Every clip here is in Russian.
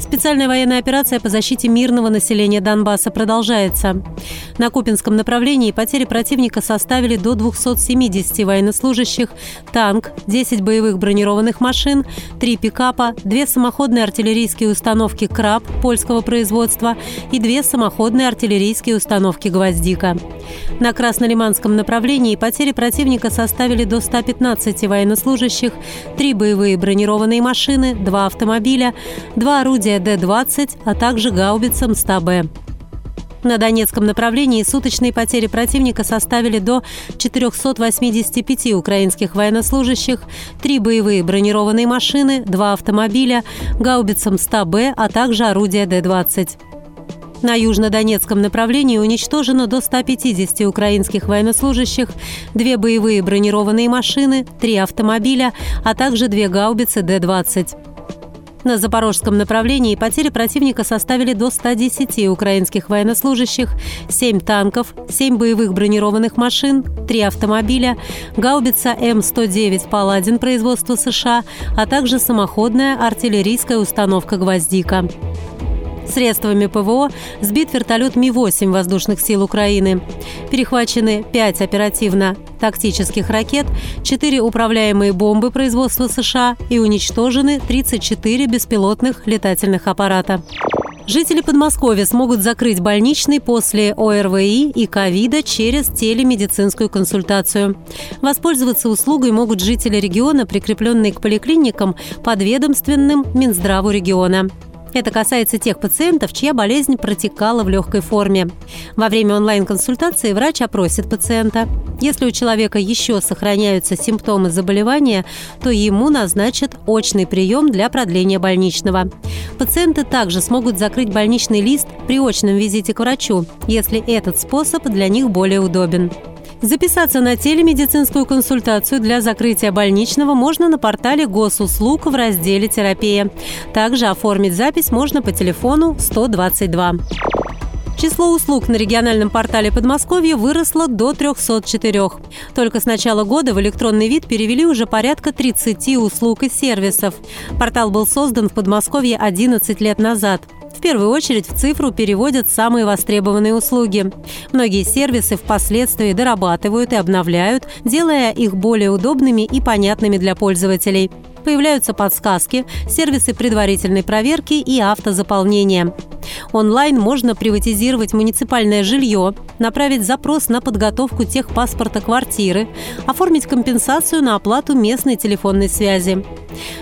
Специальная военная операция по защите мирного населения Донбасса продолжается. На Купинском направлении потери противника составили до 270 военнослужащих, танк, 10 боевых бронированных машин, 3 пикапа, 2 самоходные артиллерийские установки «Краб» польского производства и 2 самоходные артиллерийские установки «Гвоздика». На Краснолиманском направлении потери противника составили до 115 военнослужащих, 3 боевые бронированные машины, 2 автомобиля, 2 орудия орудия Д-20, а также гаубица МСТА-Б. На Донецком направлении суточные потери противника составили до 485 украинских военнослужащих, три боевые бронированные машины, два автомобиля, гаубица МСТА-Б, а также орудия Д-20. На южнодонецком направлении уничтожено до 150 украинских военнослужащих, две боевые бронированные машины, три автомобиля, а также две гаубицы Д-20. На запорожском направлении потери противника составили до 110 украинских военнослужащих, 7 танков, 7 боевых бронированных машин, 3 автомобиля, гаубица М-109 «Паладин» производства США, а также самоходная артиллерийская установка «Гвоздика». Средствами ПВО сбит вертолет Ми-8 воздушных сил Украины. Перехвачены 5 оперативно-тактических ракет, 4 управляемые бомбы производства США и уничтожены 34 беспилотных летательных аппарата. Жители Подмосковья смогут закрыть больничный после ОРВИ и ковида через телемедицинскую консультацию. Воспользоваться услугой могут жители региона, прикрепленные к поликлиникам подведомственным Минздраву региона. Это касается тех пациентов, чья болезнь протекала в легкой форме. Во время онлайн-консультации врач опросит пациента. Если у человека еще сохраняются симптомы заболевания, то ему назначат очный прием для продления больничного. Пациенты также смогут закрыть больничный лист при очном визите к врачу, если этот способ для них более удобен. Записаться на телемедицинскую консультацию для закрытия больничного можно на портале госуслуг в разделе «Терапия». Также оформить запись можно по телефону 122. Число услуг на региональном портале Подмосковья выросло до 304. Только с начала года в электронный вид перевели уже порядка 30 услуг и сервисов. Портал был создан в Подмосковье 11 лет назад. В первую очередь в цифру переводят самые востребованные услуги. Многие сервисы впоследствии дорабатывают и обновляют, делая их более удобными и понятными для пользователей. Появляются подсказки, сервисы предварительной проверки и автозаполнения. Онлайн можно приватизировать муниципальное жилье, направить запрос на подготовку техпаспорта квартиры, оформить компенсацию на оплату местной телефонной связи.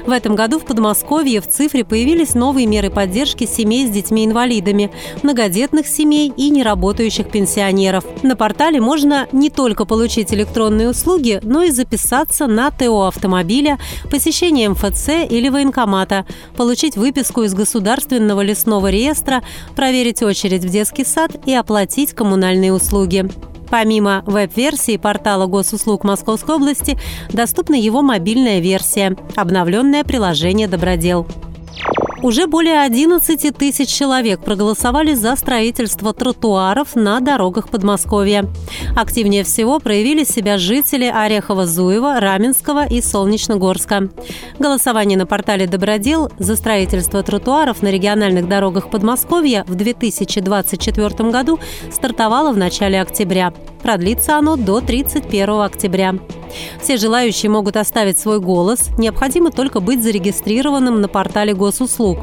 В этом году в Подмосковье в цифре появились новые меры поддержки семей с детьми-инвалидами, многодетных семей и неработающих пенсионеров. На портале можно не только получить электронные услуги, но и записаться на ТО автомобиля, посещение МФЦ или военкомата, получить выписку из Государственного лесного реестра, проверить очередь в детский сад и оплатить коммунальные услуги. Помимо веб-версии портала госуслуг Московской области, доступна его мобильная версия – обновленное приложение «Добродел». Уже более 11 тысяч человек проголосовали за строительство тротуаров на дорогах Подмосковья. Активнее всего проявили себя жители Орехова-Зуева, Раменского и Солнечногорска. Голосование на портале «Добродел» за строительство тротуаров на региональных дорогах Подмосковья в 2024 году стартовало в начале октября. Продлится оно до 31 октября. Все желающие могут оставить свой голос, необходимо только быть зарегистрированным на портале госуслуг.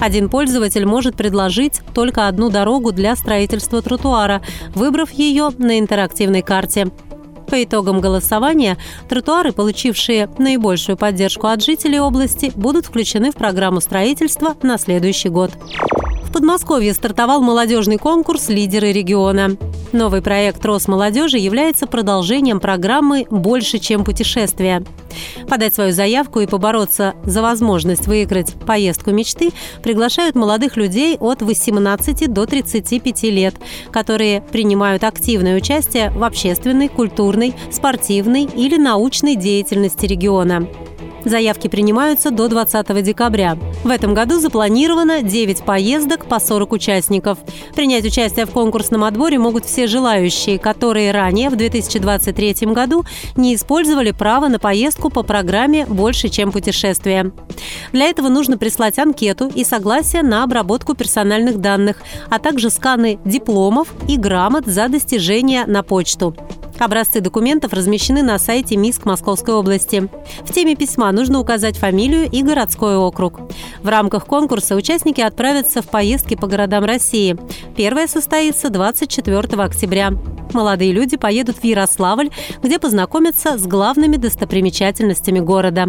Один пользователь может предложить только одну дорогу для строительства тротуара, выбрав ее на интерактивной карте. По итогам голосования тротуары, получившие наибольшую поддержку от жителей области, будут включены в программу строительства на следующий год. В Подмосковье стартовал молодежный конкурс «Лидеры региона». Новый проект Росмолодежи является продолжением программы «Больше, чем путешествия». Подать свою заявку и побороться за возможность выиграть поездку мечты приглашают молодых людей от 18 до 35 лет, которые принимают активное участие в общественной, культурной, спортивной или научной деятельности региона. Заявки принимаются до 20 декабря. В этом году запланировано 9 поездок по 40 участников. Принять участие в конкурсном отборе могут все желающие, которые ранее, в 2023 году, не использовали право на поездку по программе «Больше, чем путешествие». Для этого нужно прислать анкету и согласие на обработку персональных данных, а также сканы дипломов и грамот за достижения на почту. Образцы документов размещены на сайте МИСК Московской области. В теме письма нужно указать фамилию и городской округ. В рамках конкурса участники отправятся в поездки по городам России. Первая состоится 24 октября. Молодые люди поедут в Ярославль, где познакомятся с главными достопримечательностями города.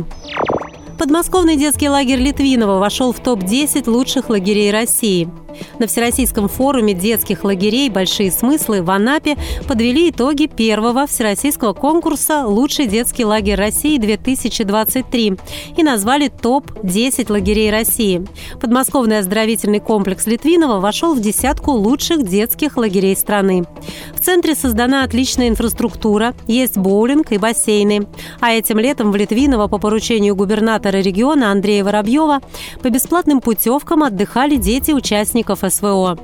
Подмосковный детский лагерь Литвинова вошел в топ-10 лучших лагерей России. На Всероссийском форуме детских лагерей «Большие смыслы» в Анапе подвели итоги первого всероссийского конкурса «Лучший детский лагерь России-2023» и назвали топ-10 лагерей России. Подмосковный оздоровительный комплекс Литвинова вошел в десятку лучших детских лагерей страны. В центре создана отличная инфраструктура, есть боулинг и бассейны. А этим летом в Литвиново по поручению губернатора региона Андрея Воробьева по бесплатным путевкам отдыхали дети-участников участников СВО.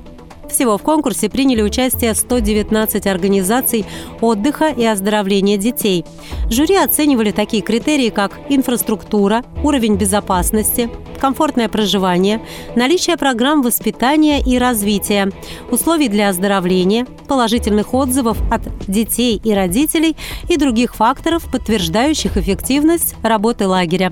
Всего в конкурсе приняли участие 119 организаций отдыха и оздоровления детей. Жюри оценивали такие критерии, как инфраструктура, уровень безопасности, комфортное проживание, наличие программ воспитания и развития, условий для оздоровления, положительных отзывов от детей и родителей и других факторов, подтверждающих эффективность работы лагеря.